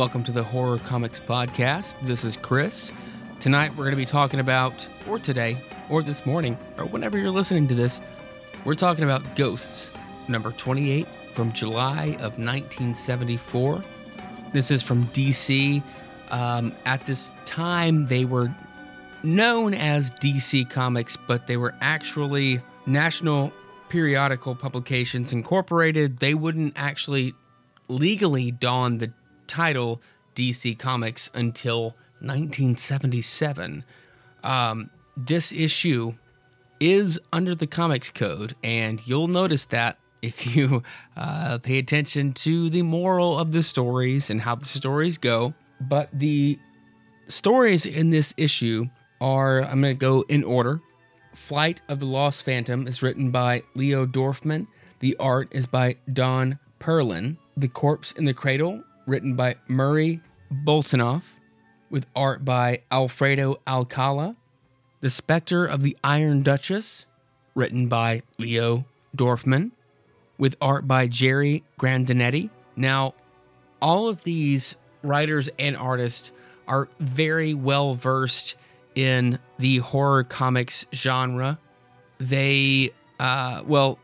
Welcome to the Horror Comics Podcast. This is Chris. Tonight we're going to be talking about, or today, or this morning, or whenever you're listening to this, we're talking about Ghosts, number 28 from July of 1974. This is from DC. Um, at this time, they were known as DC Comics, but they were actually National Periodical Publications Incorporated. They wouldn't actually legally don the title DC Comics until 1977. Um, this issue is under the Comics Code, and you'll notice that if you uh, pay attention to the moral of the stories and how the stories go. But the stories in this issue are, I'm going to go in order. Flight of the Lost Phantom is written by Leo Dorfman. The art is by Don Perlin. The Corpse in the Cradle, written by Murray Boltinoff, with art by Alfredo Alcala. The Spectre of the Iron Duchess, written by Leo Dorfman, with art by Jerry Grandinetti. Now, all of these writers and artists are very well versed in the horror comics genre. They, uh, well,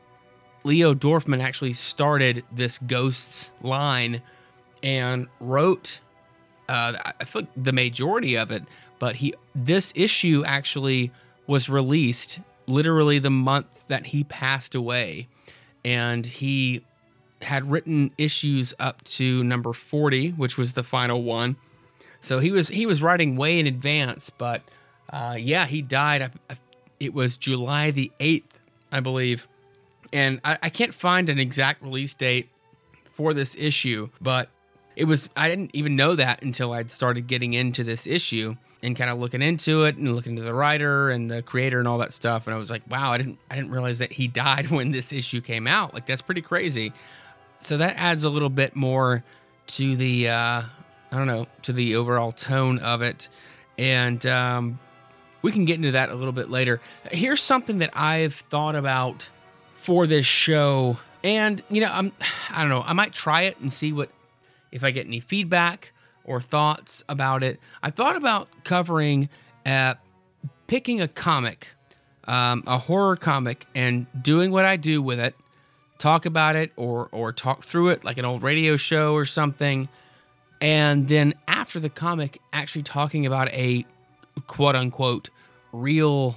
Leo Dorfman actually started this Ghosts line and wrote, uh, I think the majority of it, but he, this issue actually was released literally the month that he passed away. And he had written issues up to number 40, which was the final one. So he was he was writing way in advance, but uh, yeah, he died. It was July the eighth, I believe, and I, I can't find an exact release date for this issue, but it was I didn't even know that until I'd started getting into this issue and kind of looking into it and looking into the writer and the creator and all that stuff. And I was like wow I didn't I didn't realize that he died when this issue came out. Like that's pretty crazy. So that adds a little bit more to the uh I don't know to the overall tone of it. And um we can get into that a little bit later. Here's something that I've thought about for this show. And you know I'm I don't know I might try it and see what if I get any feedback or thoughts about it. I thought about covering, uh, picking a comic, um, a horror comic, and doing what I do with it, talk about it or or talk through it like an old radio show or something, and then after the comic, actually talking about a quote unquote real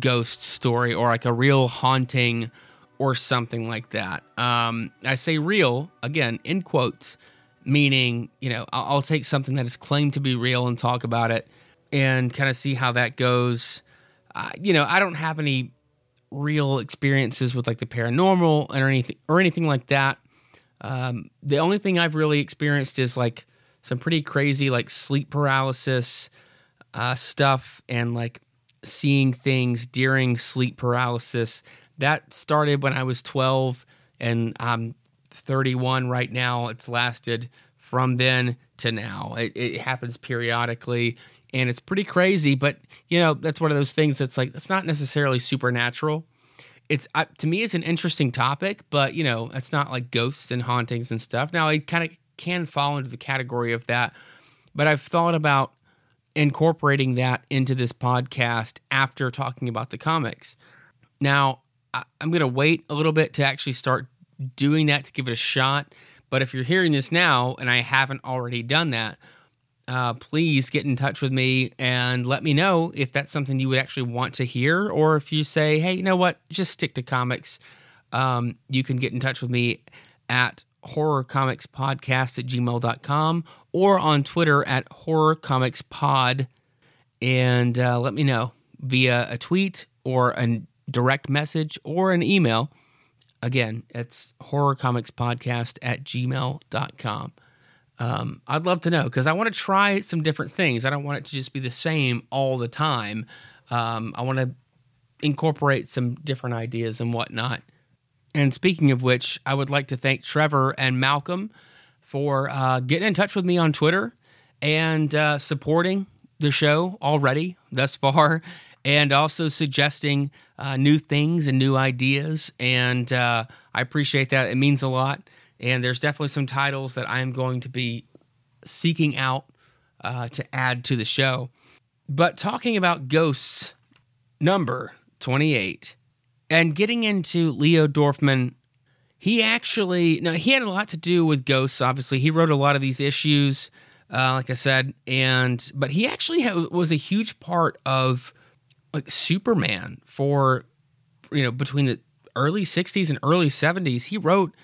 ghost story or like a real haunting or something like that. Um, I say real again in quotes meaning you know I'll, I'll, take something that is claimed to be real and talk about it and kind of see how that goes. Uh, you know i don't have any real experiences with like the paranormal or anything or anything like that. Um, the only thing i've really experienced is like some pretty crazy like sleep paralysis uh, stuff and like seeing things during sleep paralysis. That started when i was 12 and i'm 31 right now. It's lasted from then to now. It, it, happens periodically and it's pretty crazy, but you know, that's one of those things that's like, it's not necessarily supernatural. It's uh, to me, it's an interesting topic, but you know, it's not like ghosts and hauntings and stuff. Now, it kind of can fall into the category of that, but I've thought about incorporating that into this podcast after talking about the comics. Now, I'm going to wait a little bit to actually start doing that to give it a shot. But if you're hearing this now and I haven't already done that, uh, please get in touch with me and let me know if that's something you would actually want to hear, or if you say, hey, you know what, just stick to comics. Um, you can get in touch with me at horrorcomicspodcast at gmail.com or on Twitter at horrorcomicspod and uh, let me know via a tweet or a direct message or an email. Again, it's horrorcomicspodcast at gmail.com. Um, I'd love to know because I want to try some different things. I don't want it to just be the same all the time. Um, I want to incorporate some different ideas and whatnot. And speaking of which, I would like to thank Trevor and Malcolm for uh, getting in touch with me on Twitter and uh, supporting the show already thus far and also suggesting uh, new things and new ideas. And uh, I appreciate that. It means a lot. And there's definitely some titles that I'm going to be seeking out uh, to add to the show. But talking about ghosts, number 28, and getting into Leo Dorfman, he actually, no, he had a lot to do with ghosts, obviously. He wrote a lot of these issues, uh, like I said, and, but he actually ha- was a huge part of like Superman for, you know, between the early 60s and early 70s. He wrote,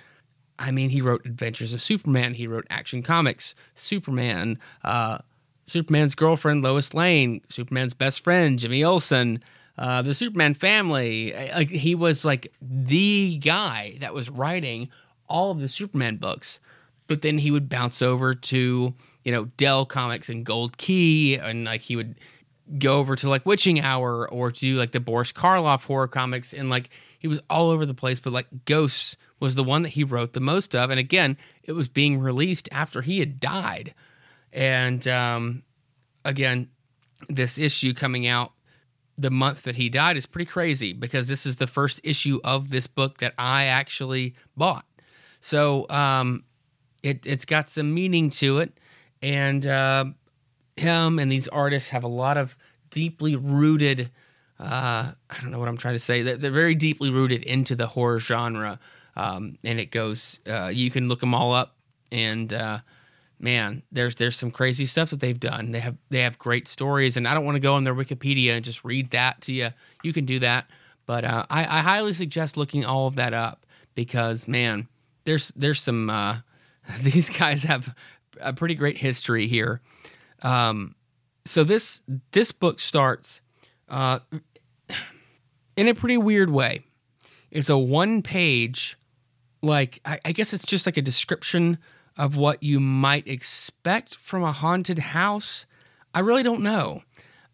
I mean, he wrote Adventures of Superman, he wrote Action Comics, Superman, uh, Superman's girlfriend Lois Lane, Superman's best friend Jimmy Olsen, uh, the Superman family. Like he was like the guy that was writing all of the Superman books. But then he would bounce over to you know Dell Comics and Gold Key, and like he would go over to like Witching Hour or to like the Boris Karloff horror comics, and like he was all over the place. But like Ghosts was the one that he wrote the most of, and again, it was being released after he had died. And um, again, this issue coming out the month that he died is pretty crazy because this is the first issue of this book that I actually bought. So um, it, it's got some meaning to it. And uh, him and these artists have a lot of deeply rooted, uh, I don't know what I'm trying to say, they're, very deeply rooted into the horror genre. Um, and it goes, uh, you can look them all up and uh, man, there's there's some crazy stuff that they've done. They have they have great stories, and I don't want to go on their Wikipedia and just read that to you. You can do that, but uh, I, I, highly suggest looking all of that up because man, there's there's some uh, these guys have a pretty great history here. Um, so this this book starts uh, in a pretty weird way. It's a one page, like I, I guess it's just like a description of what you might expect from a haunted house, I really don't know.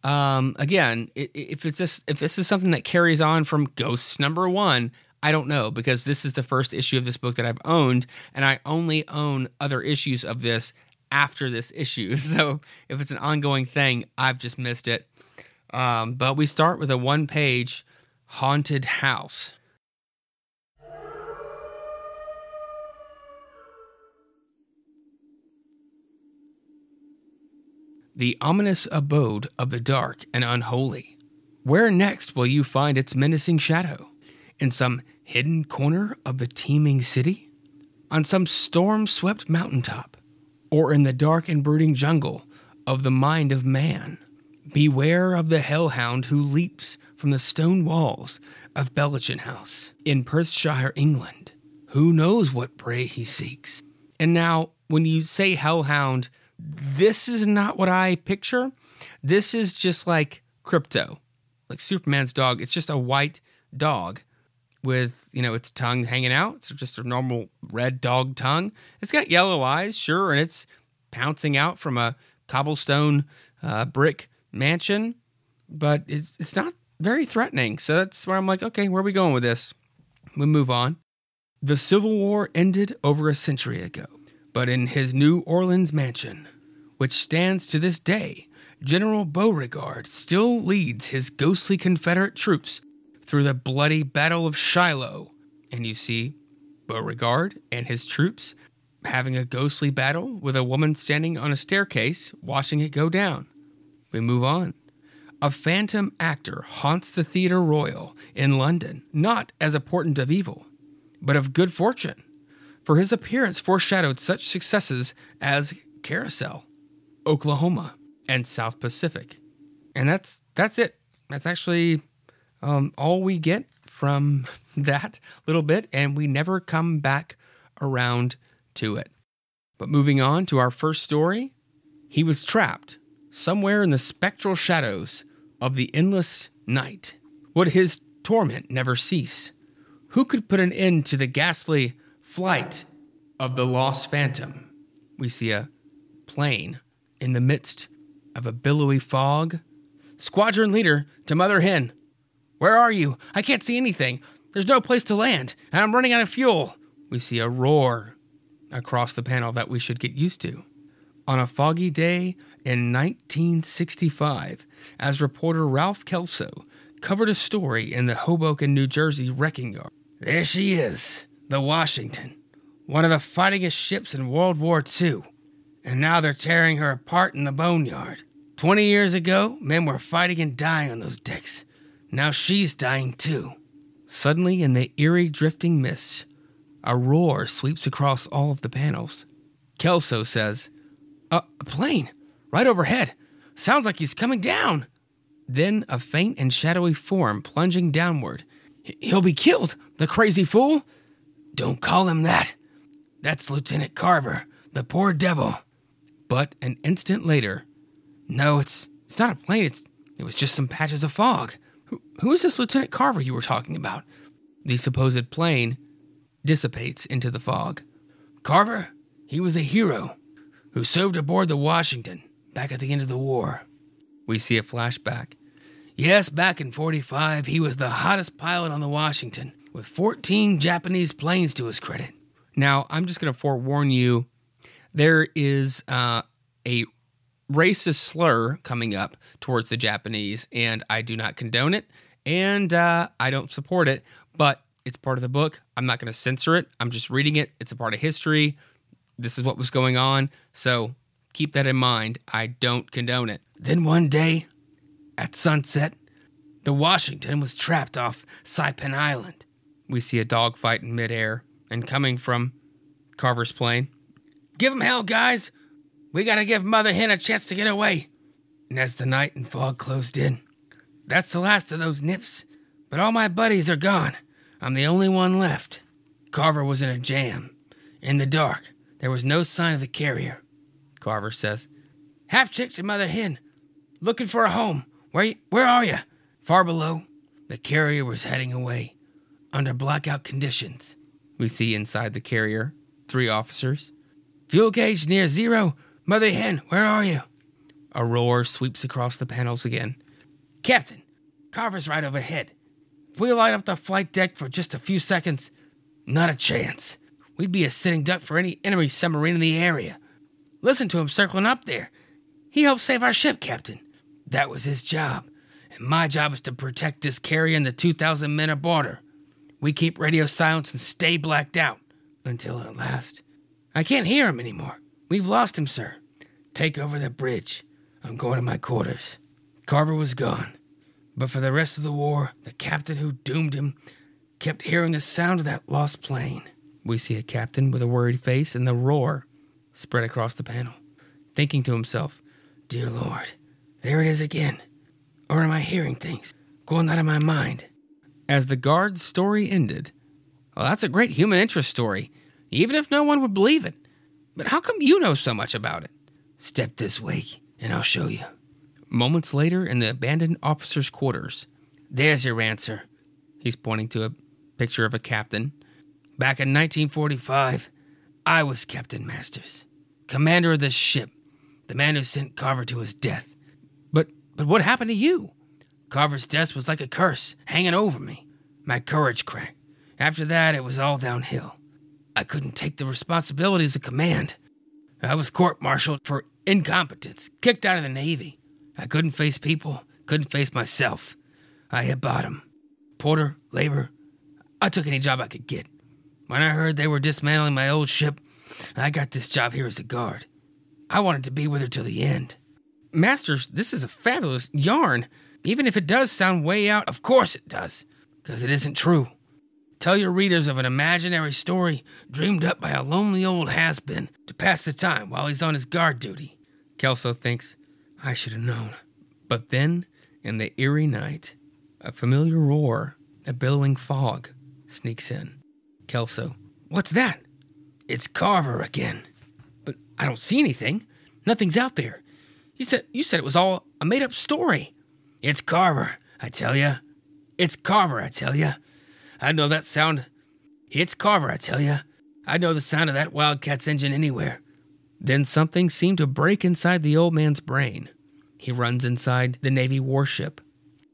Um, again, if it's this, if this is something that carries on from Ghosts number one, I don't know because this is the first issue of this book that I've owned, and I only own other issues of this after this issue. So if it's an ongoing thing, I've just missed it. Um, but we start with a one page haunted house. the ominous abode of the dark and unholy. Where next will you find its menacing shadow? In some hidden corner of the teeming city? On some storm swept mountaintop? Or in the dark and brooding jungle of the mind of man? Beware of the hellhound who leaps from the stone walls of Ballechin House in Perthshire, England. Who knows what prey he seeks? And now, when you say hellhound, this is not what I picture. This is just like Krypto, like Superman's dog. It's just a white dog with, you know, its tongue hanging out. It's just a normal red dog tongue. It's got yellow eyes, sure, and it's pouncing out from a cobblestone uh, brick mansion, but it's it's not very threatening. So that's where I'm like, okay, where are we going with this? We move on. The Civil War ended over a century ago. But in his New Orleans mansion, which stands to this day, General Beauregard still leads his ghostly Confederate troops through the bloody Battle of Shiloh. And you see Beauregard and his troops having a ghostly battle with a woman standing on a staircase watching it go down. We move on. A phantom actor haunts the Theatre Royal in London, not as a portent of evil, but of good fortune for his appearance foreshadowed such successes as Carousel, Oklahoma, and South Pacific. And that's that's it. That's actually um, all we get from that little bit, and we never come back around to it. But moving on to our first story, he was trapped somewhere in the spectral shadows of the endless night. Would his torment never cease? Who could put an end to the ghastly flight of the lost phantom. We see a plane in the midst of a billowy fog. Squadron leader to Mother Hen. Where are you? I can't see anything. There's no place to land, and I'm running out of fuel. We see a roar across the panel that we should get used to. On a foggy day in 1965, as reporter Ralph Kelso covered a story in the Hoboken, New Jersey wrecking yard. There she is, the Washington, one of the fightingest ships in World War II. and now they're tearing her apart in the boneyard. Twenty years ago, men were fighting and dying on those decks. Now she's dying too. Suddenly, in the eerie drifting mists, a roar sweeps across all of the panels. Kelso says, uh, A plane, right overhead. Sounds like he's coming down. Then a faint and shadowy form plunging downward. He'll be killed, the crazy fool. Don't call him that. That's Lieutenant Carver, the poor devil. But an instant later, no, it's it's not a plane. It's it was just some patches of fog. Who, who is this Lieutenant Carver you were talking about? The supposed plane dissipates into the fog. Carver, he was a hero who served aboard the Washington back at the end of the war. We see a flashback. Yes, back in 45, he was the hottest pilot on the Washington, with 14 Japanese planes to his credit. Now, I'm just going to forewarn you there is uh, a racist slur coming up towards the Japanese, and I do not condone it, and uh, I don't support it, but it's part of the book. I'm not going to censor it. I'm just reading it. It's a part of history. This is what was going on. So keep that in mind. I don't condone it. Then one day, at sunset, the Washington was trapped off Saipan Island. We see a dogfight in midair, and coming from Carver's plane. give 'em hell, guys! We gotta give Mother Hen a chance to get away. And as the night and fog closed in, that's the last of those nips. But all my buddies are gone. I'm the only one left. Carver was in a jam. In the dark, there was no sign of the carrier. Carver says, Half chicked to Mother Hen, looking for a home. Where, where are you? Far below, the carrier was heading away under blackout conditions. We see inside the carrier three officers. Fuel gauge near zero. Mother Hen, where are you? A roar sweeps across the panels again. Captain, Carver's right overhead. If we light up the flight deck for just a few seconds, not a chance. We'd be a sitting duck for any enemy submarine in the area. Listen to him circling up there. He helped save our ship, Captain. That was his job. And my job is to protect this carrier and the 2,000 men aboard her. We keep radio silence and stay blacked out until at last. I can't hear him anymore. We've lost him, sir. Take over the bridge. I'm going to my quarters. Carver was gone. But for the rest of the war, the captain who doomed him kept hearing the sound of that lost plane. We see a captain with a worried face and the roar spread across the panel, thinking to himself, Dear Lord, there it is again. Or am I hearing things going out of my mind? As the guard's story ended, well, that's a great human interest story, even if no one would believe it. But how come you know so much about it? Step this way, and I'll show you. Moments later, in the abandoned officers' quarters, there's your answer. He's pointing to a picture of a captain. Back in 1945, I was Captain Masters, commander of this ship, the man who sent Carver to his death. But but what happened to you? Carver's death was like a curse hanging over me. My courage cracked. After that, it was all downhill. I couldn't take the responsibilities of command. I was court martialed for incompetence, kicked out of the Navy. I couldn't face people, couldn't face myself. I hit bottom. Porter, labor, I took any job I could get. When I heard they were dismantling my old ship, I got this job here as a guard. I wanted to be with her till the end. Masters, this is a fabulous yarn. Even if it does sound way out, of course it does, because it isn't true. Tell your readers of an imaginary story dreamed up by a lonely old has been to pass the time while he's on his guard duty. Kelso thinks, I should have known. But then, in the eerie night, a familiar roar, a billowing fog, sneaks in. Kelso, What's that? It's Carver again. But I don't see anything. Nothing's out there. You said you said it was all a made up story. It's Carver, I tell ya. It's Carver, I tell ya. I know that sound. It's Carver, I tell ya. I know the sound of that Wildcat's engine anywhere. Then something seemed to break inside the old man's brain. He runs inside the Navy warship.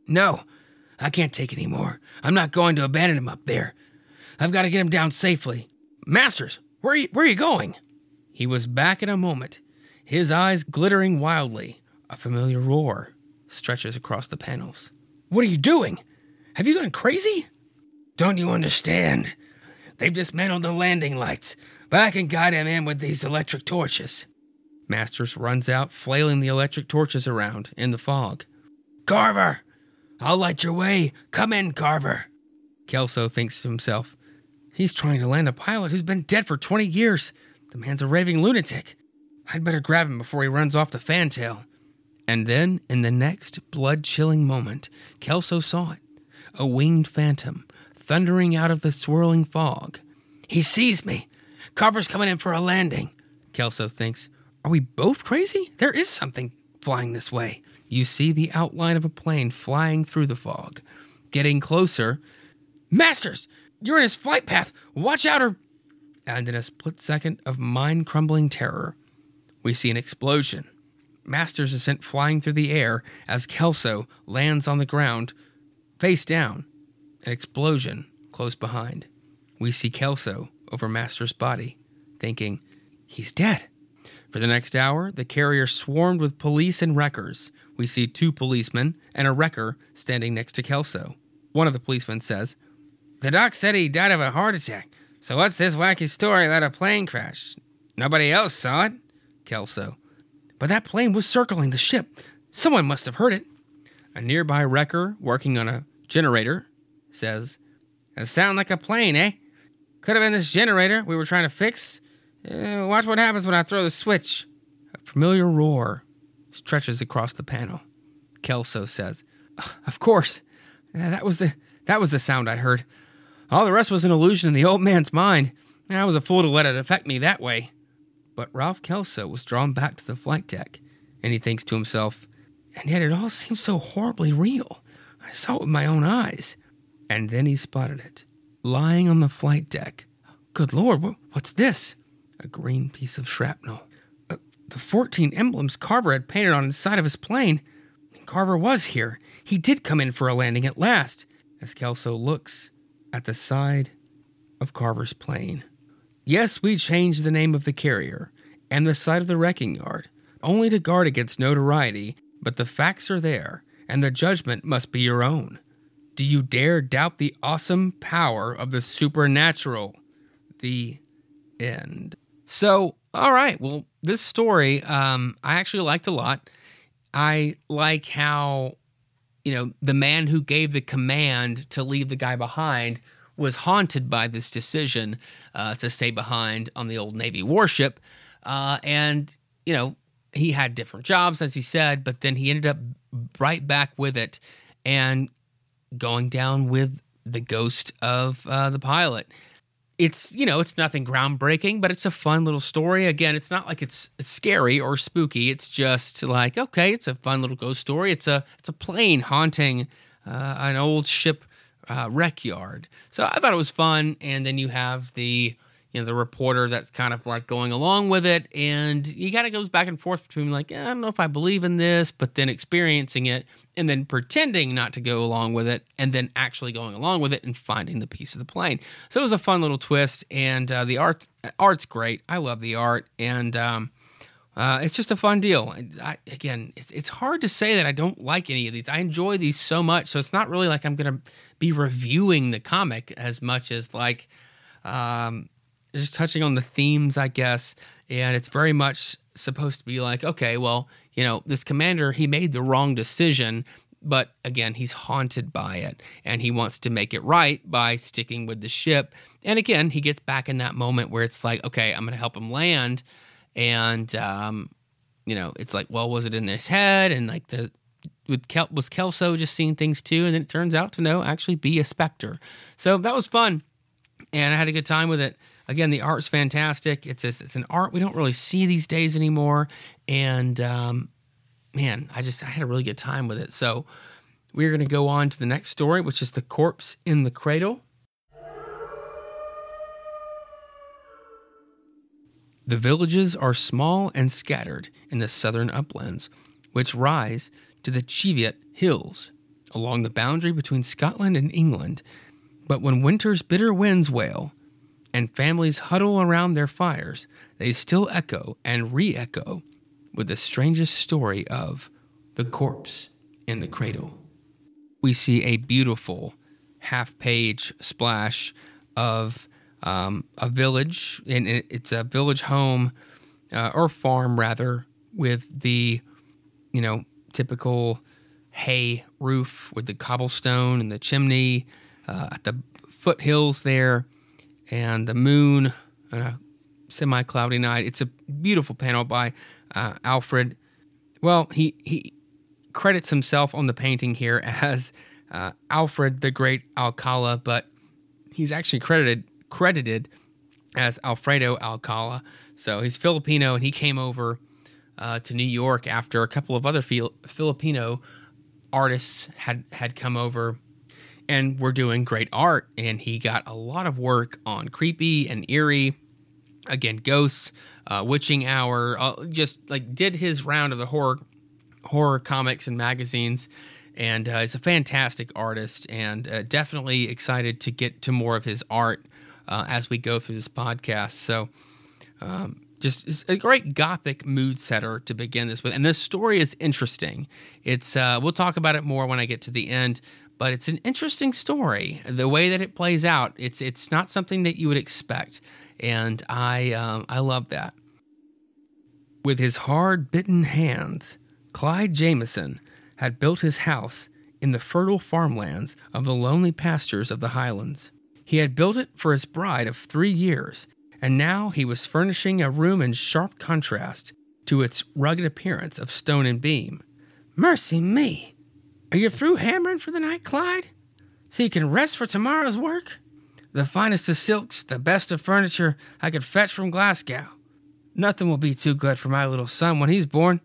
No, I can't take any more. I'm not going to abandon him up there. I've got to get him down safely. Masters, where are you, where are you going? He was back in a moment, his eyes glittering wildly. A familiar roar stretches across the panels. What are you doing? Have you gone crazy? Don't you understand? They've dismantled the landing lights, but I can guide him in with these electric torches. Masters runs out, flailing the electric torches around in the fog. Carver! I'll light your way. Come in, Carver. Kelso thinks to himself, He's trying to land a pilot who's been dead for 20 years. The man's a raving lunatic. I'd better grab him before he runs off the fantail. And then, in the next blood chilling moment, Kelso saw it a winged phantom thundering out of the swirling fog. He sees me. Carver's coming in for a landing. Kelso thinks, Are we both crazy? There is something flying this way. You see the outline of a plane flying through the fog. Getting closer. Masters, you're in his flight path. Watch out or. And in a split second of mind crumbling terror, we see an explosion. Masters is sent flying through the air as Kelso lands on the ground, face down. An explosion close behind. We see Kelso over Masters' body, thinking, he's dead. For the next hour, the carrier swarmed with police and wreckers. We see two policemen and a wrecker standing next to Kelso. One of the policemen says, The doc said he died of a heart attack. So what's this wacky story about a plane crash? Nobody else saw it? Kelso. But that plane was circling the ship. Someone must have heard it. A nearby wrecker working on a generator says, It sound like a plane, eh? Could have been this generator we were trying to fix. Uh, watch what happens when I throw the switch. A familiar roar stretches across the panel. Kelso says, "Of course, that was the that was the sound I heard. All the rest was an illusion in the old man's mind. I was a fool to let it affect me that way." But Ralph Kelso was drawn back to the flight deck, and he thinks to himself, "And yet it all seems so horribly real. I saw it with my own eyes." And then he spotted it, lying on the flight deck. Good Lord, what's this? A green piece of shrapnel. Uh, the 14 emblems Carver had painted on the side of his plane. Carver was here. He did come in for a landing at last, as Kelso looks at the side of Carver's plane. Yes, we changed the name of the carrier and the site of the wrecking yard, only to guard against notoriety, but the facts are there, and the judgment must be your own. Do you dare doubt the awesome power of the supernatural? The end. So, all right. Well, this story um, I actually liked a lot. I like how, you know, the man who gave the command to leave the guy behind was haunted by this decision uh, to stay behind on the old Navy warship. Uh, and, you know, he had different jobs, as he said, but then he ended up right back with it and going down with the ghost of uh, the pilot. It's you know it's nothing groundbreaking but it's a fun little story. Again it's not like it's, scary or spooky. It's just like okay it's a fun little ghost story. It's a it's a plane haunting uh, an old ship uh, wreck yard. So i thought it was fun. And then you have the you know the reporter that's kind of like going along with it and he kind of goes back and forth between like i don't know if i believe in this but then experiencing it and then pretending not to go along with it and then actually going along with it and finding the piece of the plane so it was a fun little twist and uh, the art art's great i love the art and um, uh, it's just a fun deal. I, again, it's, it's hard to say that I don't like any of these. I enjoy these so much, so it's not really like I'm going to be reviewing the comic as much as like um, just touching on the themes, I guess. And it's very much supposed to be like, okay, well, you know, this commander, he made the wrong decision, but again, he's haunted by it and he wants to make it right by sticking with the ship. And again, he gets back in that moment where it's like, okay, I'm going to help him land. And, um, you know, it's like, well, was it in his head? And like the, with Kel- was Kelso just seeing things too? And then it turns out to know actually be a specter. So that was fun. And I had a good time with it. Again, the art's fantastic. It's it's an art we don't really see these days anymore, and um, man, I just I had a really good time with it. So we're going to go on to the next story, which is the corpse in the cradle. The villages are small and scattered in the southern uplands, which rise to the Cheviot Hills along the boundary between Scotland and England. But when winter's bitter winds wail, and families huddle around their fires, they still echo and re echo with the strangest story of the corpse in the cradle. We see a beautiful half page splash of um, a village, and it's a village home uh, or farm rather, with the, you know, typical hay roof with the cobblestone and the chimney uh, at the foothills there, and the moon on a semi cloudy night. It's a beautiful panel by uh, Alfred. Well, he he credits himself on the painting here as uh, Alfred the Great Alcala, but he's actually credited credited as Alfredo Alcala. So he's Filipino, and he came over uh, to New York after a couple of other Fil- Filipino artists had had come over and were doing great art. And he got a lot of work on creepy and eerie, again, ghosts, uh, witching hour, uh, just like did his round of the horror horror comics and magazines. And uh, he's a fantastic artist, and uh, definitely excited to get to more of his art uh, as we go through this podcast. So, um, just a great gothic mood setter to begin this with. And this story is interesting. It's uh, we'll talk about it more when I get to the end, but it's an interesting story. The way that it plays out, it's it's not something that you would expect, and I um, I love that. With his hard bitten hands, Clyde Jameson had built his house in the fertile farmlands of the lonely pastures of the highlands. He had built it for his bride of three years, and now he was furnishing a room in sharp contrast to its rugged appearance of stone and beam. Mercy me! Are you through hammering for the night, Clyde? So you can rest for tomorrow's work? The finest of silks, the best of furniture I could fetch from Glasgow. Nothing will be too good for my little son when he's born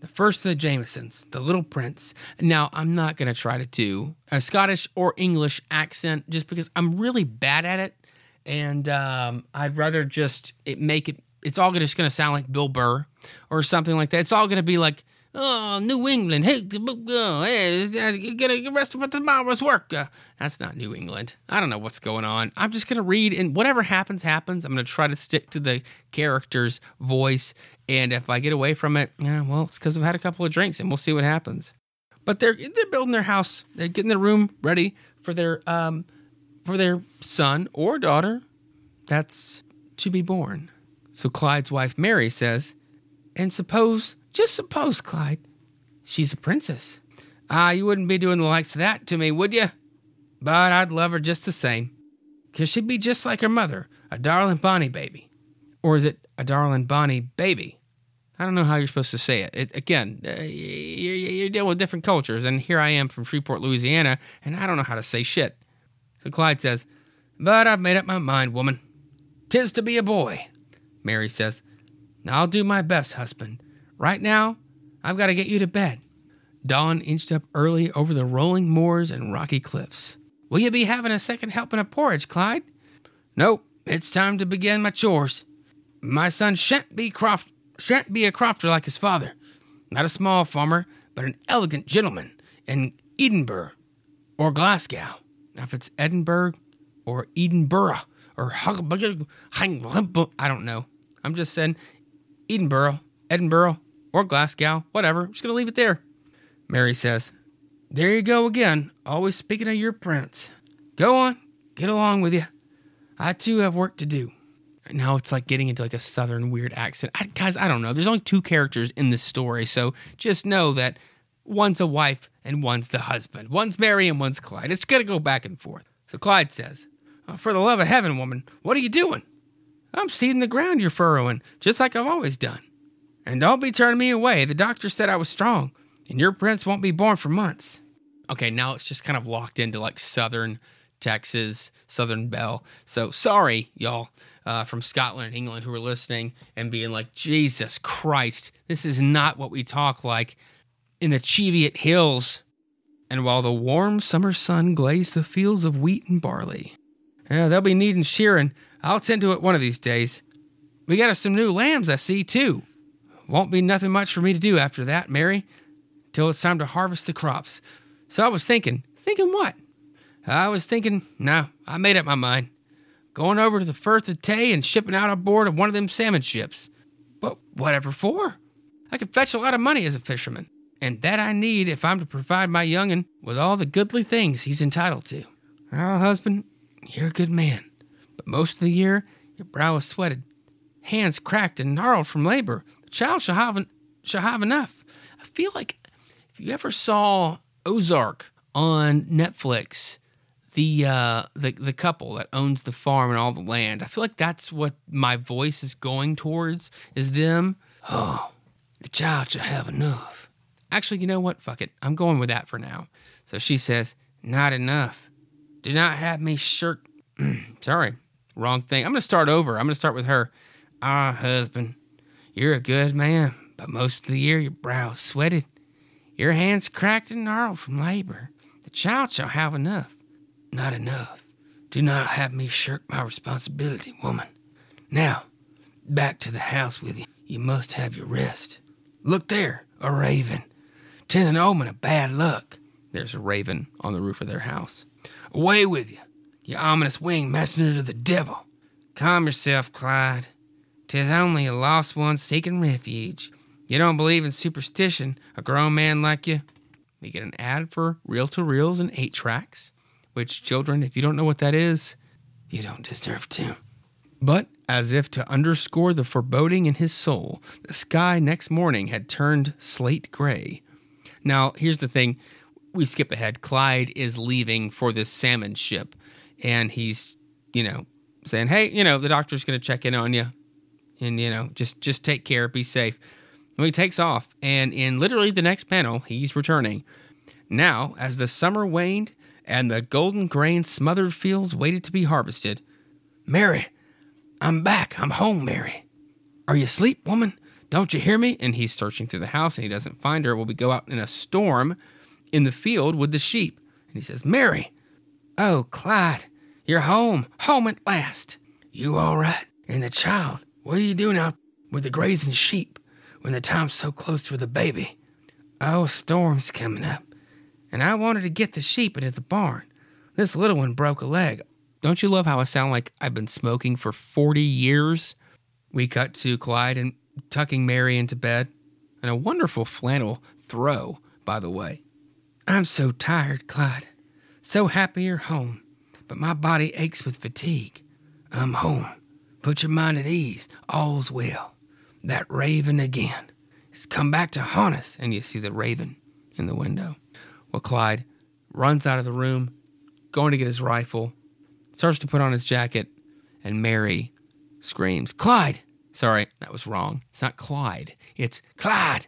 the first of the Jamesons, the little prince. Now, I'm not going to try to do a Scottish or English accent just because I'm really bad at it. And um, I'd rather just it make it, it's all just going to sound like Bill Burr or something like that. It's all going to be like, oh, New England, hey, oh, hey get, arrested for tomorrow's work. Uh, that's not New England. I don't know what's going on. I'm just going to read, and whatever happens, happens. I'm going to try to stick to the character's voice and if I get away from it, yeah, well, it's because I've had a couple of drinks and we'll see what happens. But they're they're building their house, they're getting their room ready for their um for their son or daughter that's to be born. So Clyde's wife Mary says, and suppose, just suppose, Clyde, she's a princess. Ah, you wouldn't be doing the likes of that to me, would you? But I'd love her just the same. Cause she'd be just like her mother, a darling bonny baby. Or is it a darling bonny baby? I don't know how you're supposed to say it. it again, uh, you're, you're, dealing with different cultures, and here I am from Shreveport, Louisiana, and I don't know how to say shit. So Clyde says, But I've made up my mind, woman. Tis to be a boy. Mary says, I'll do my best, husband. Right now, I've got to get you to bed. Dawn inched up early over the rolling moors and rocky cliffs. Will you be having a second helping of porridge, Clyde? Nope, it's time to begin my chores. My son shan't be croft shan't be a crofter like his father. Not a small farmer, but an elegant gentleman in Edinburgh or Glasgow. Now, if it's Edinburgh or Edinburgh or I don't know. I'm just saying Edinburgh, Edinburgh, or Glasgow, whatever. I'm just going to leave it there. Mary says, There you go again, always speaking of your prince. Go on, get along with you. I too have work to do. Now it's like getting into like a southern weird accent. I, guys, I don't know. There's only two characters in this story, so just know that one's a wife and one's the husband. One's Mary and one's Clyde. It's gonna go back and forth. So Clyde says, oh, "For the love of heaven, woman, what are you doing?" I'm seeding the ground you're furrowing, just like I've always done. And don't be turning me away. The doctor said I was strong, and your prince won't be born for months. Okay, now it's just kind of locked into like southern Texas, Southern Belle. So sorry, y'all uh, from Scotland and England who are listening and being like, Jesus Christ, this is not what we talk like in the Cheviot Hills. And while the warm summer sun glazed the fields of wheat and barley, yeah, they'll be needing shearing. I'll tend to it one of these days. We got us some new lambs, I see, too. Won't be nothing much for me to do after that, Mary, till it's time to harvest the crops. So I was thinking, thinking what? I was thinking, no, I made up my mind going over to the Firth of Tay and shipping out aboard of one of them salmon ships. But whatever for? I could fetch a lot of money as a fisherman, and that I need if I'm to provide my young'un with all the goodly things he's entitled to. Oh, husband, you're a good man, but most of the year your brow is sweated. hands cracked and gnarled from labor. Child shall have, shall have enough. I feel like if you ever saw Ozark on Netflix, the uh, the the couple that owns the farm and all the land, I feel like that's what my voice is going towards. Is them? Oh, the child shall have enough. Actually, you know what? Fuck it. I'm going with that for now. So she says, "Not enough. Do not have me shirk." Sorry, wrong thing. I'm gonna start over. I'm gonna start with her. Ah, husband, you're a good man, but most of the year your brow's sweated, your hands cracked and gnarled from labor. The child shall have enough. Not enough. Do not have me shirk my responsibility, woman. Now, back to the house with you. You must have your rest. Look there, a raven. Tis an omen of bad luck. There's a raven on the roof of their house. Away with you, you ominous winged messenger of the devil. Calm yourself, Clyde. Tis only a lost one seeking refuge. You don't believe in superstition, a grown man like you. We get an ad for reel to reels and eight tracks, which, children, if you don't know what that is, you don't deserve to. But, as if to underscore the foreboding in his soul, the sky next morning had turned slate gray. Now, here's the thing we skip ahead. Clyde is leaving for this salmon ship, and he's, you know, saying, Hey, you know, the doctor's going to check in on you, and, you know, just, just take care, be safe. Well, he takes off, and in literally the next panel, he's returning. Now, as the summer waned and the golden grain smothered fields waited to be harvested, Mary, I'm back. I'm home, Mary. Are you asleep, woman? Don't you hear me? And he's searching through the house and he doesn't find her. Well, we go out in a storm in the field with the sheep. And he says, Mary. Oh, Clyde, you're home. Home at last. You all right? And the child, what are you doing out with the grazing sheep when the time's so close for the baby? Oh, storm's coming up. And I wanted to get the sheep into the barn. This little one broke a leg. Don't you love how I sound like I've been smoking for 40 years? We cut to Clyde and tucking Mary into bed. And a wonderful flannel throw, by the way. I'm so tired, Clyde. So happy you're home. But my body aches with fatigue. I'm home. Put your mind at ease. All's well. That raven again. It's come back to haunt us. And you see the raven in the window. Well, Clyde runs out of the room, going to get his rifle, starts to put on his jacket, and Mary screams, Clyde! Sorry, that was wrong. It's not Clyde. It's Clyde!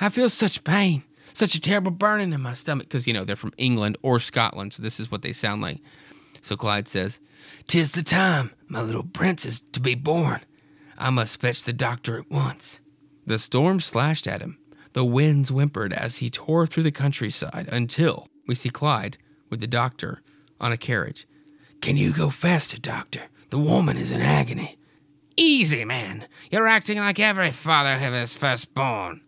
I feel such pain, such a terrible burning in my stomach, because, you know, they're from England or Scotland, so this is what they sound like. So Clyde says, Tis the time, my little prince is to be born. I must fetch the doctor at once. The storm slashed at him. The winds whimpered as he tore through the countryside until we see Clyde with the doctor on a carriage. Can you go faster, doctor? The woman is in agony. Easy, man. You're acting like every father of his firstborn.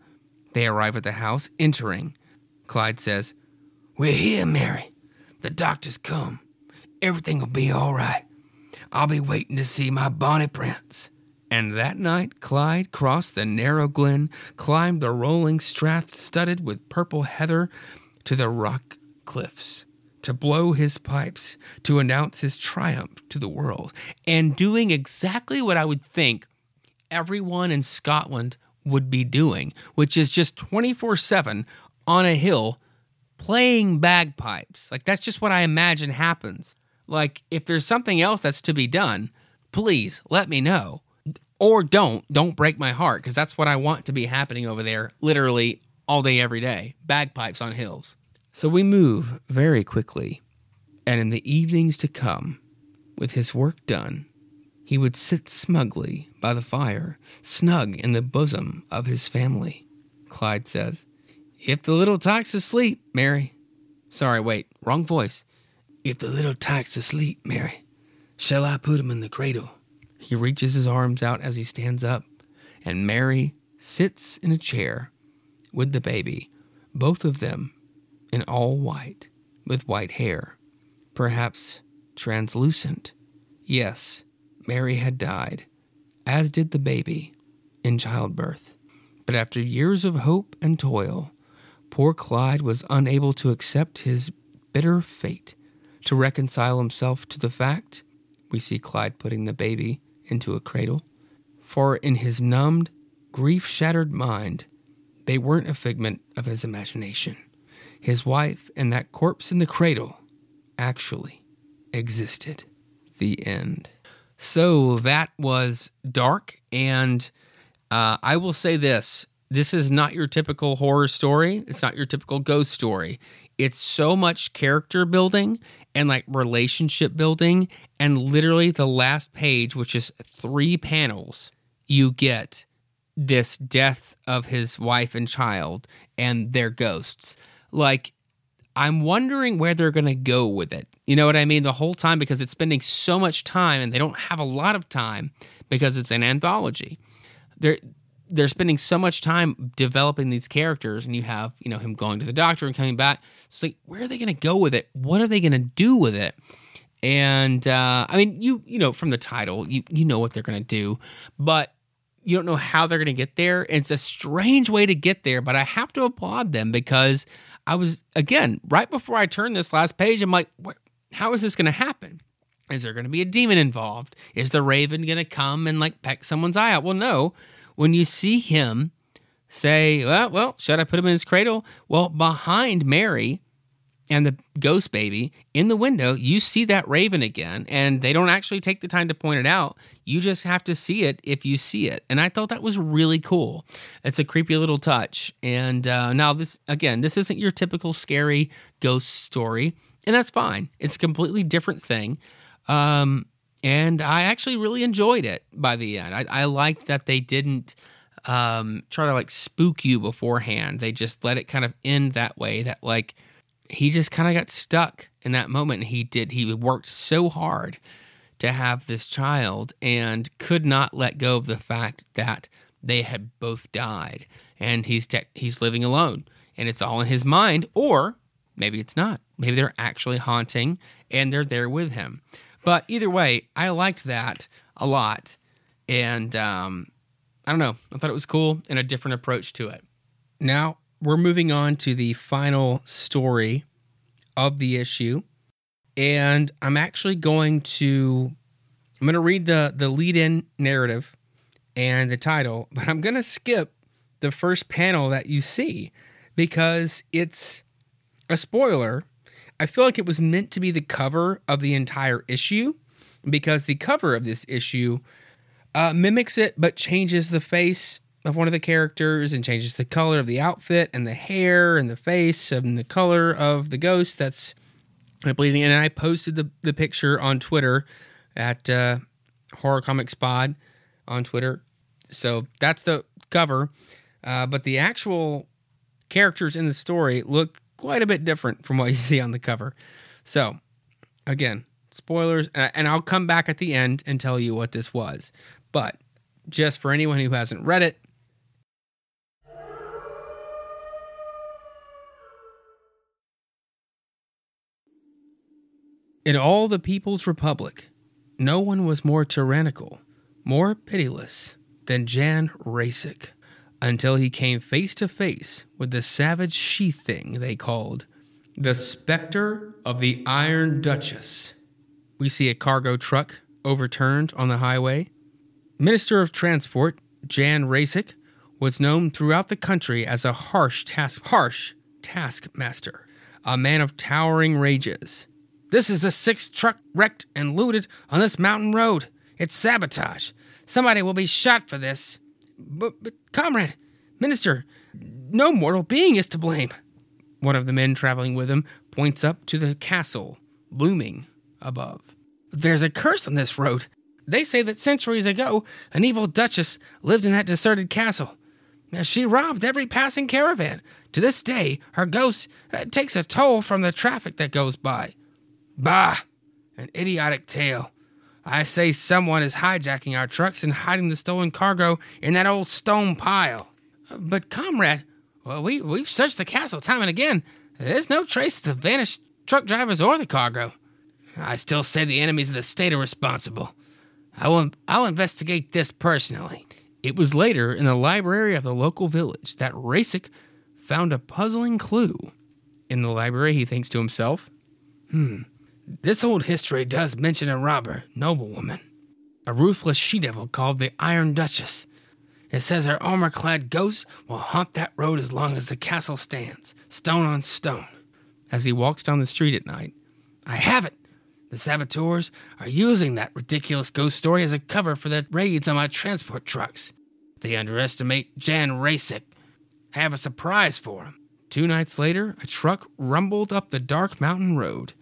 They arrive at the house, entering. Clyde says, We're here, Mary. The doctor's come. Everything will be all right. I'll be waiting to see my bonnie prince. And that night, Clyde crossed the narrow glen, climbed the rolling strath studded with purple heather to the rock cliffs to blow his pipes, to announce his triumph to the world, and doing exactly what I would think everyone in Scotland would be doing, which is just 24 7 on a hill playing bagpipes. Like, that's just what I imagine happens. Like, if there's something else that's to be done, please let me know. Or don't, don't break my heart, because that's what I want to be happening over there, literally all day, every day. Bagpipes on hills. So we move very quickly, and in the evenings to come, with his work done, he would sit smugly by the fire, snug in the bosom of his family. Clyde says, If the little tyke's asleep, Mary. Sorry, wait, wrong voice. If the little tyke's asleep, Mary, shall I put him in the cradle? He reaches his arms out as he stands up, and Mary sits in a chair with the baby, both of them in all white, with white hair, perhaps translucent. Yes, Mary had died, as did the baby, in childbirth. But after years of hope and toil, poor Clyde was unable to accept his bitter fate, to reconcile himself to the fact. We see Clyde putting the baby into a cradle. For in his numbed, grief shattered mind, they weren't a figment of his imagination. His wife and that corpse in the cradle actually existed. The end. So that was dark, and uh, I will say this this is not your typical horror story. It's not your typical ghost story. It's so much character building and like relationship building. And literally, the last page, which is three panels, you get this death of his wife and child and their ghosts. Like, I'm wondering where they're going to go with it. You know what I mean? The whole time because it's spending so much time and they don't have a lot of time because it's an anthology. They're they're spending so much time developing these characters and you have, you know, him going to the doctor and coming back. It's like where are they going to go with it? What are they going to do with it? And uh I mean, you you know from the title, you you know what they're going to do, but you don't know how they're going to get there. It's a strange way to get there, but I have to applaud them because I was again right before I turned this last page. I'm like, how is this going to happen? Is there going to be a demon involved? Is the raven going to come and like peck someone's eye out? Well, no. When you see him say, well, well, should I put him in his cradle? Well, behind Mary and the ghost baby in the window, you see that raven again, and they don't actually take the time to point it out. You just have to see it if you see it. And I thought that was really cool. It's a creepy little touch. And uh, now, this again, this isn't your typical scary ghost story, and that's fine. It's a completely different thing. Um, and I actually really enjoyed it by the end. I, I liked that they didn't um, try to like spook you beforehand. They just let it kind of end that way. That like he just kind of got stuck in that moment. He did. He worked so hard to have this child and could not let go of the fact that they had both died, and he's te- he's living alone, and it's all in his mind, or maybe it's not. Maybe they're actually haunting, and they're there with him. But either way, I liked that a lot, and um, I don't know. I thought it was cool and a different approach to it. Now we're moving on to the final story of the issue. And I'm actually going to I'm going to read the the lead-in narrative and the title, but I'm going to skip the first panel that you see because it's a spoiler. I feel like it was meant to be the cover of the entire issue because the cover of this issue uh, mimics it but changes the face of one of the characters and changes the color of the outfit and the hair and the face and the color of the ghost that's bleeding. And I posted the, the picture on Twitter at uh, Horror Comics Pod on Twitter. So that's the cover. Uh, but the actual characters in the story look quite a bit different from what you see on the cover. So, again, spoilers, and I'll come back at the end and tell you what this was. But just for anyone who hasn't read it, In all the People's Republic, no one was more tyrannical, more pitiless than Jan Rasic, until he came face to face with the savage she thing they called the Spectre of the Iron Duchess. We see a cargo truck overturned on the highway. Minister of Transport Jan Rasic was known throughout the country as a harsh task harsh taskmaster, a man of towering rages this is the sixth truck wrecked and looted on this mountain road. It's sabotage. Somebody will be shot for this. But, but, comrade, minister, no mortal being is to blame. One of the men traveling with him points up to the castle looming above. There's a curse on this road. They say that centuries ago, an evil duchess lived in that deserted castle. Now, she robbed every passing caravan. To this day, her ghost uh, takes a toll from the traffic that goes by. Bah! An idiotic tale. I say someone is hijacking our trucks and hiding the stolen cargo in that old stone pile. But, comrade, well, we, we've searched the castle time and again. There's no trace of the vanished truck drivers or the cargo. I still say the enemies of the state are responsible. I will, I'll investigate this personally. It was later in the library of the local village that Rasic found a puzzling clue. In the library, he thinks to himself, hmm, this old history does mention a robber, noblewoman. a ruthless she devil called the Iron Duchess. It says her armor clad ghost will haunt that road as long as the castle stands, stone on stone. As he walks down the street at night, I have it! The saboteurs are using that ridiculous ghost story as a cover for the raids on my transport trucks. They underestimate Jan Rasic. Have a surprise for him. Two nights later, a truck rumbled up the dark mountain road.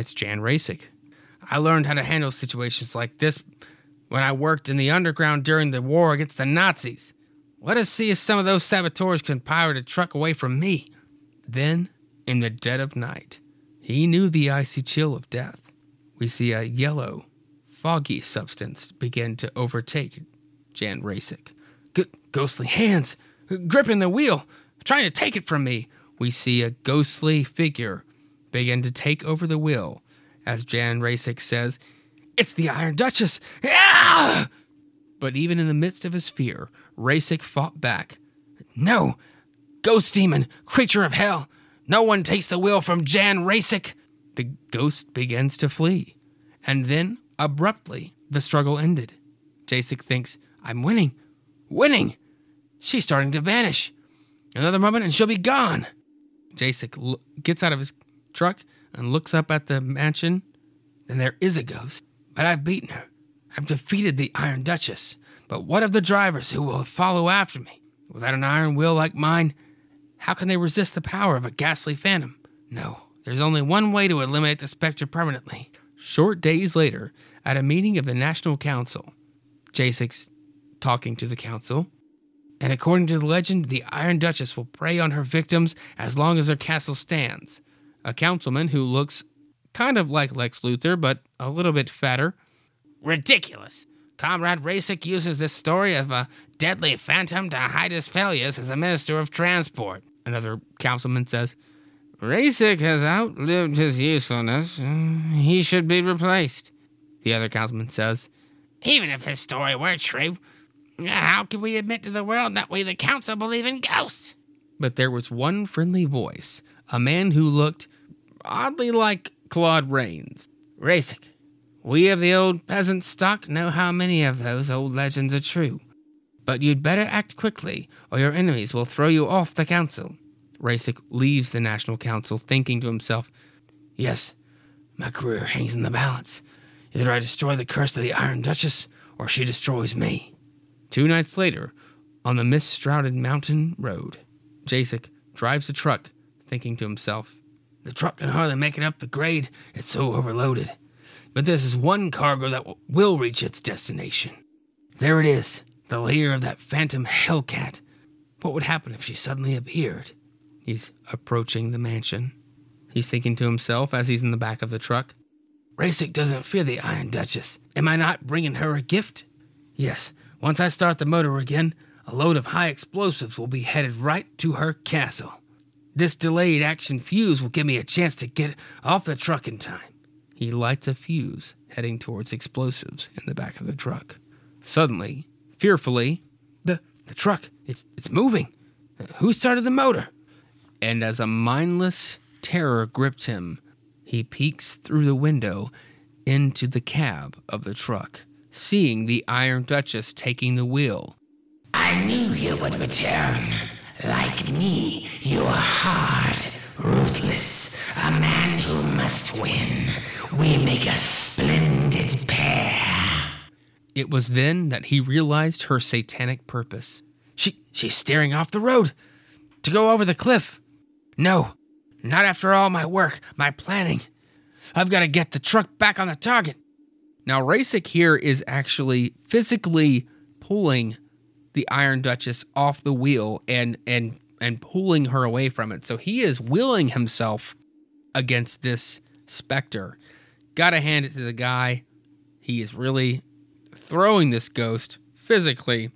It's Jan Rasic. I learned how to handle situations like this when I worked in the underground during the war against the Nazis. Let us see if some of those saboteurs can pirate a truck away from me. Then, in the dead of night, he knew the icy chill of death. We see a yellow, foggy substance begin to overtake Jan Rasic. G- ghostly hands gripping the wheel, trying to take it from me. We see a ghostly figure begin to take over the wheel as Jan Rasic says, it's the Iron Duchess! Ah! But even in the midst of his fear, Rasic fought back. No! Ghost demon, creature of hell! No one takes the wheel from Jan Rasic! The ghost begins to flee. And then, abruptly, the struggle ended. Jacek thinks, I'm winning. Winning! She's starting to vanish. Another moment and she'll be gone. Jacek gets out of his truck and looks up at the mansion. Then there is a ghost. But I've beaten her. I've defeated the Iron Duchess. But what of the drivers who will follow after me? Without an iron will like mine, how can they resist the power of a ghastly phantom? No, there's only one way to eliminate the specter permanently. Short days later, at a meeting of the National Council, Jacek's talking to the council, and according to the legend, the Iron Duchess will prey on her victims as long as her castle stands. A councilman who looks kind of like Lex Luthor, but a little bit fatter. Ridiculous. Comrade Rasic uses this story of a deadly phantom to hide his failures as a minister of transport. Another councilman says, Rasic has outlived his usefulness. He should be replaced. The other councilman says, Even if his story were true, how can we admit to the world that we, the council, believe in ghosts? But there was one friendly voice, a man who looked oddly like Claude Rains. Rasic, we of the old peasant stock know how many of those old legends are true. But you'd better act quickly, or your enemies will throw you off the council. Rasic leaves the National Council, thinking to himself, Yes, my career hangs in the balance. Either I destroy the curse of the Iron Duchess, or she destroys me. Two nights later, on the mist shrouded mountain road, Jacek drives the truck, thinking to himself, the truck can hardly make it up the grade, it's so overloaded. But this is one cargo that w- will reach its destination. There it is, the lair of that phantom Hellcat. What would happen if she suddenly appeared? He's approaching the mansion. He's thinking to himself as he's in the back of the truck. Rasic doesn't fear the Iron Duchess. Am I not bringing her a gift? Yes, once I start the motor again, a load of high explosives will be headed right to her castle. This delayed action fuse will give me a chance to get off the truck in time. He lights a fuse, heading towards explosives in the back of the truck. Suddenly, fearfully, the, the truck, it's, it's moving. Who started the motor? And as a mindless terror grips him, he peeks through the window into the cab of the truck, seeing the Iron Duchess taking the wheel. I knew you would return. Like me, you are hard, ruthless, a man who must win. We make a splendid pair. It was then that he realized her satanic purpose. She she's steering off the road to go over the cliff. No, not after all my work, my planning. I've got to get the truck back on the target. Now, Rasic here is actually physically pulling the Iron Duchess off the wheel and and and pulling her away from it. So he is willing himself against this specter. Gotta hand it to the guy. He is really throwing this ghost physically,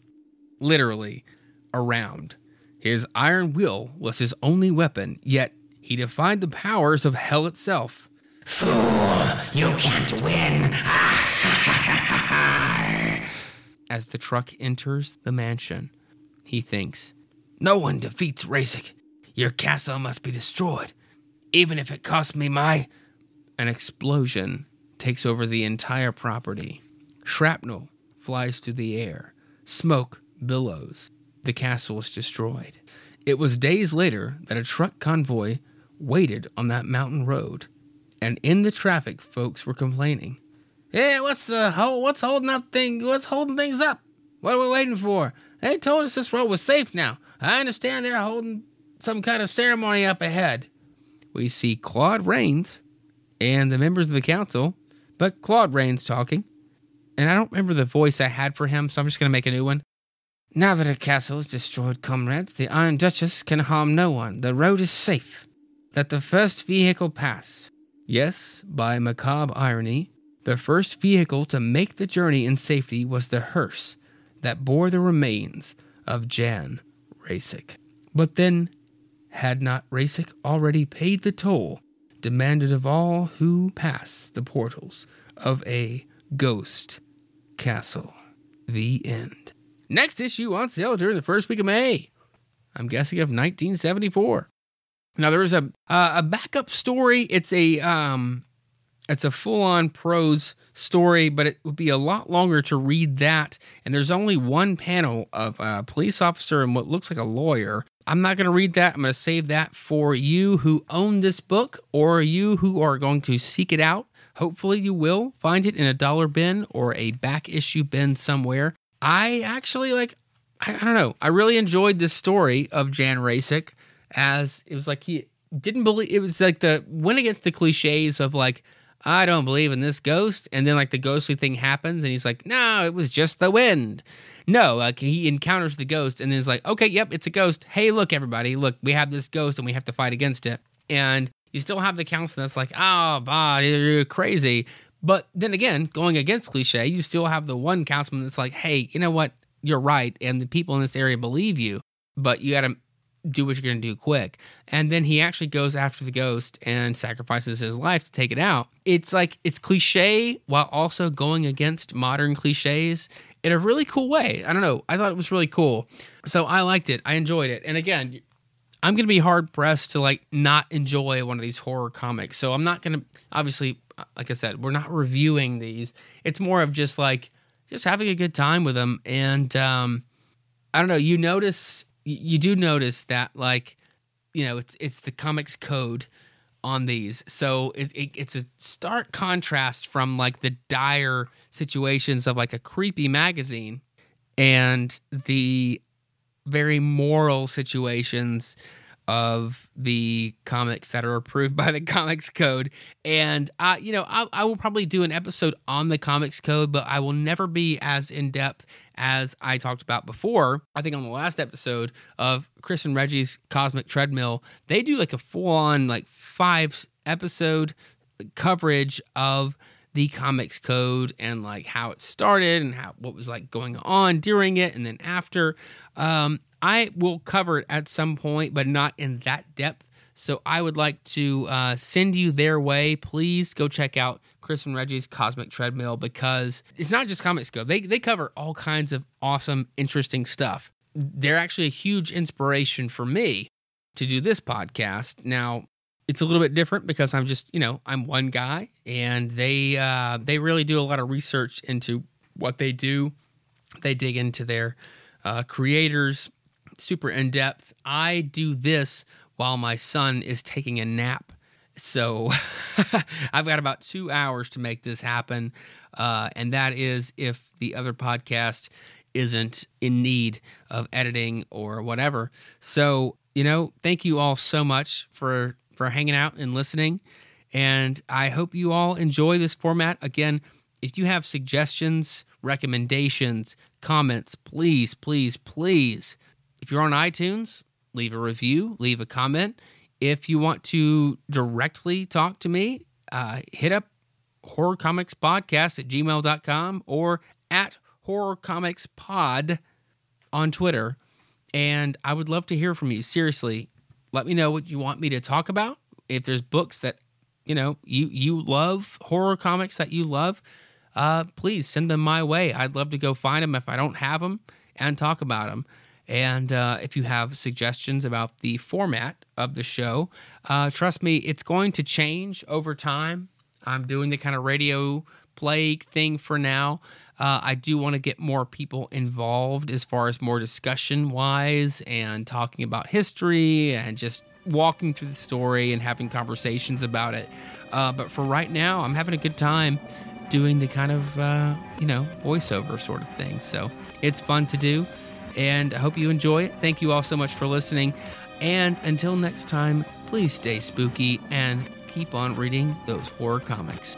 literally, around. His iron will was his only weapon, yet he defied the powers of hell itself. Fool, you can't win. Ah, As the truck enters the mansion, he thinks, No one defeats Rasic. Your castle must be destroyed, even if it costs me my. An explosion takes over the entire property. Shrapnel flies through the air. Smoke billows. The castle is destroyed. It was days later that a truck convoy waited on that mountain road, and in the traffic, folks were complaining. Hey, what's the ho- what's holding up thing? What's holding things up? What are we waiting for? They told us this road was safe now. I understand they're holding some kind of ceremony up ahead. We see Claude Rains and the members of the council, but Claude Rains talking. And I don't remember the voice I had for him, so I'm just going to make a new one. Now that the castle is destroyed, comrades, the Iron Duchess can harm no one. The road is safe. Let the first vehicle pass. Yes, by macabre irony, the first vehicle to make the journey in safety was the hearse that bore the remains of Jan Rasic. But then, had not Rasic already paid the toll demanded of all who pass the portals of a ghost castle? The end. Next issue on sale during the first week of May. I'm guessing of 1974. Now there is a uh, a backup story. It's a um, it's a full on prose story, but it would be a lot longer to read that. And there's only one panel of a police officer and what looks like a lawyer. I'm not going to read that. I'm going to save that for you who own this book or you who are going to seek it out. Hopefully, you will find it in a dollar bin or a back issue bin somewhere. I actually like, I, don't know. I really enjoyed this story of Jan Rasic as it was like he didn't believe it was like the went against the cliches of like I don't believe in this ghost. And then like the ghostly thing happens and he's like no it was just the wind. No like he encounters the ghost and then he's like okay yep it's a ghost. Hey look everybody. Look we have this ghost and we have to fight against it. And you still have the council that's like oh bah you're crazy. But then again going against cliche you still have the one councilman that's like hey you know what? You're right. And the people in this area believe you but you got to do what you're going to do quick. And then he actually goes after the ghost and sacrifices his life to take it out. It's like it's cliche while also going against modern cliches in a really cool way. I don't know. I thought it was really cool. So I liked it. I enjoyed it. And again, I'm going to be hard pressed to like not enjoy one of these horror comics. So I'm not going to obviously like I said, we're not reviewing these. It's more of just like just having a good time with them and um I don't know, you notice you do notice that like you know it's it's the comics code on these. So it, it, it's a stark contrast from like the dire situations of like a creepy magazine and the very moral situations of the comics that are approved by the comics code. And uh, you know I, I will probably do an episode on the comics code but i will never be as in depth as i talked about before i think on the last episode of chris and reggie's cosmic treadmill they do like a full-on like five episode coverage of the comics code and like how it started and how what was like going on during it and then after um I will cover it at some point, but not in that depth. So I would like to uh, send you their way. Please go check out Chris and Reggie's Cosmic Treadmill because it's not just Comics Code. They they cover all kinds of awesome, interesting stuff. They're actually a huge inspiration for me to do this podcast. Now it's a little bit different because I'm just you know I'm one guy, and they uh, they really do a lot of research into what they do. They dig into their uh, creators super in depth. I do this while my son is taking a nap. So I've got about two hours to make this happen. Uh, and that is if the other podcast isn't in need of editing or whatever. So, you know, thank you all so much for for hanging out and listening. And I hope you all enjoy this format. Again, if you have suggestions, recommendations, comments, please, please, please if you're on iTunes, leave a review, leave a comment. If you want to directly talk to me, uh, hit up horror comics podcast at gmail.com or at horror comics pod on Twitter. And I would love to hear from you. Seriously, let me know what you want me to talk about. If there's books that you know you you love horror comics that you love, uh, please send them my way. I'd love to go find them if I don't have them and talk about them. And uh, if you have suggestions about the format of the show, uh, trust me, it's going to change over time. I'm doing the kind of radio play thing for now. Uh, I do want to get more people involved as far as more discussion wise and talking about history and just walking through the story and having conversations about it. Uh, but for right now, I'm having a good time doing the kind of, uh, you know, voiceover sort of thing. So it's fun to do. And I hope you enjoy it. Thank you all so much for listening. And until next time, please stay spooky and keep on reading those horror comics.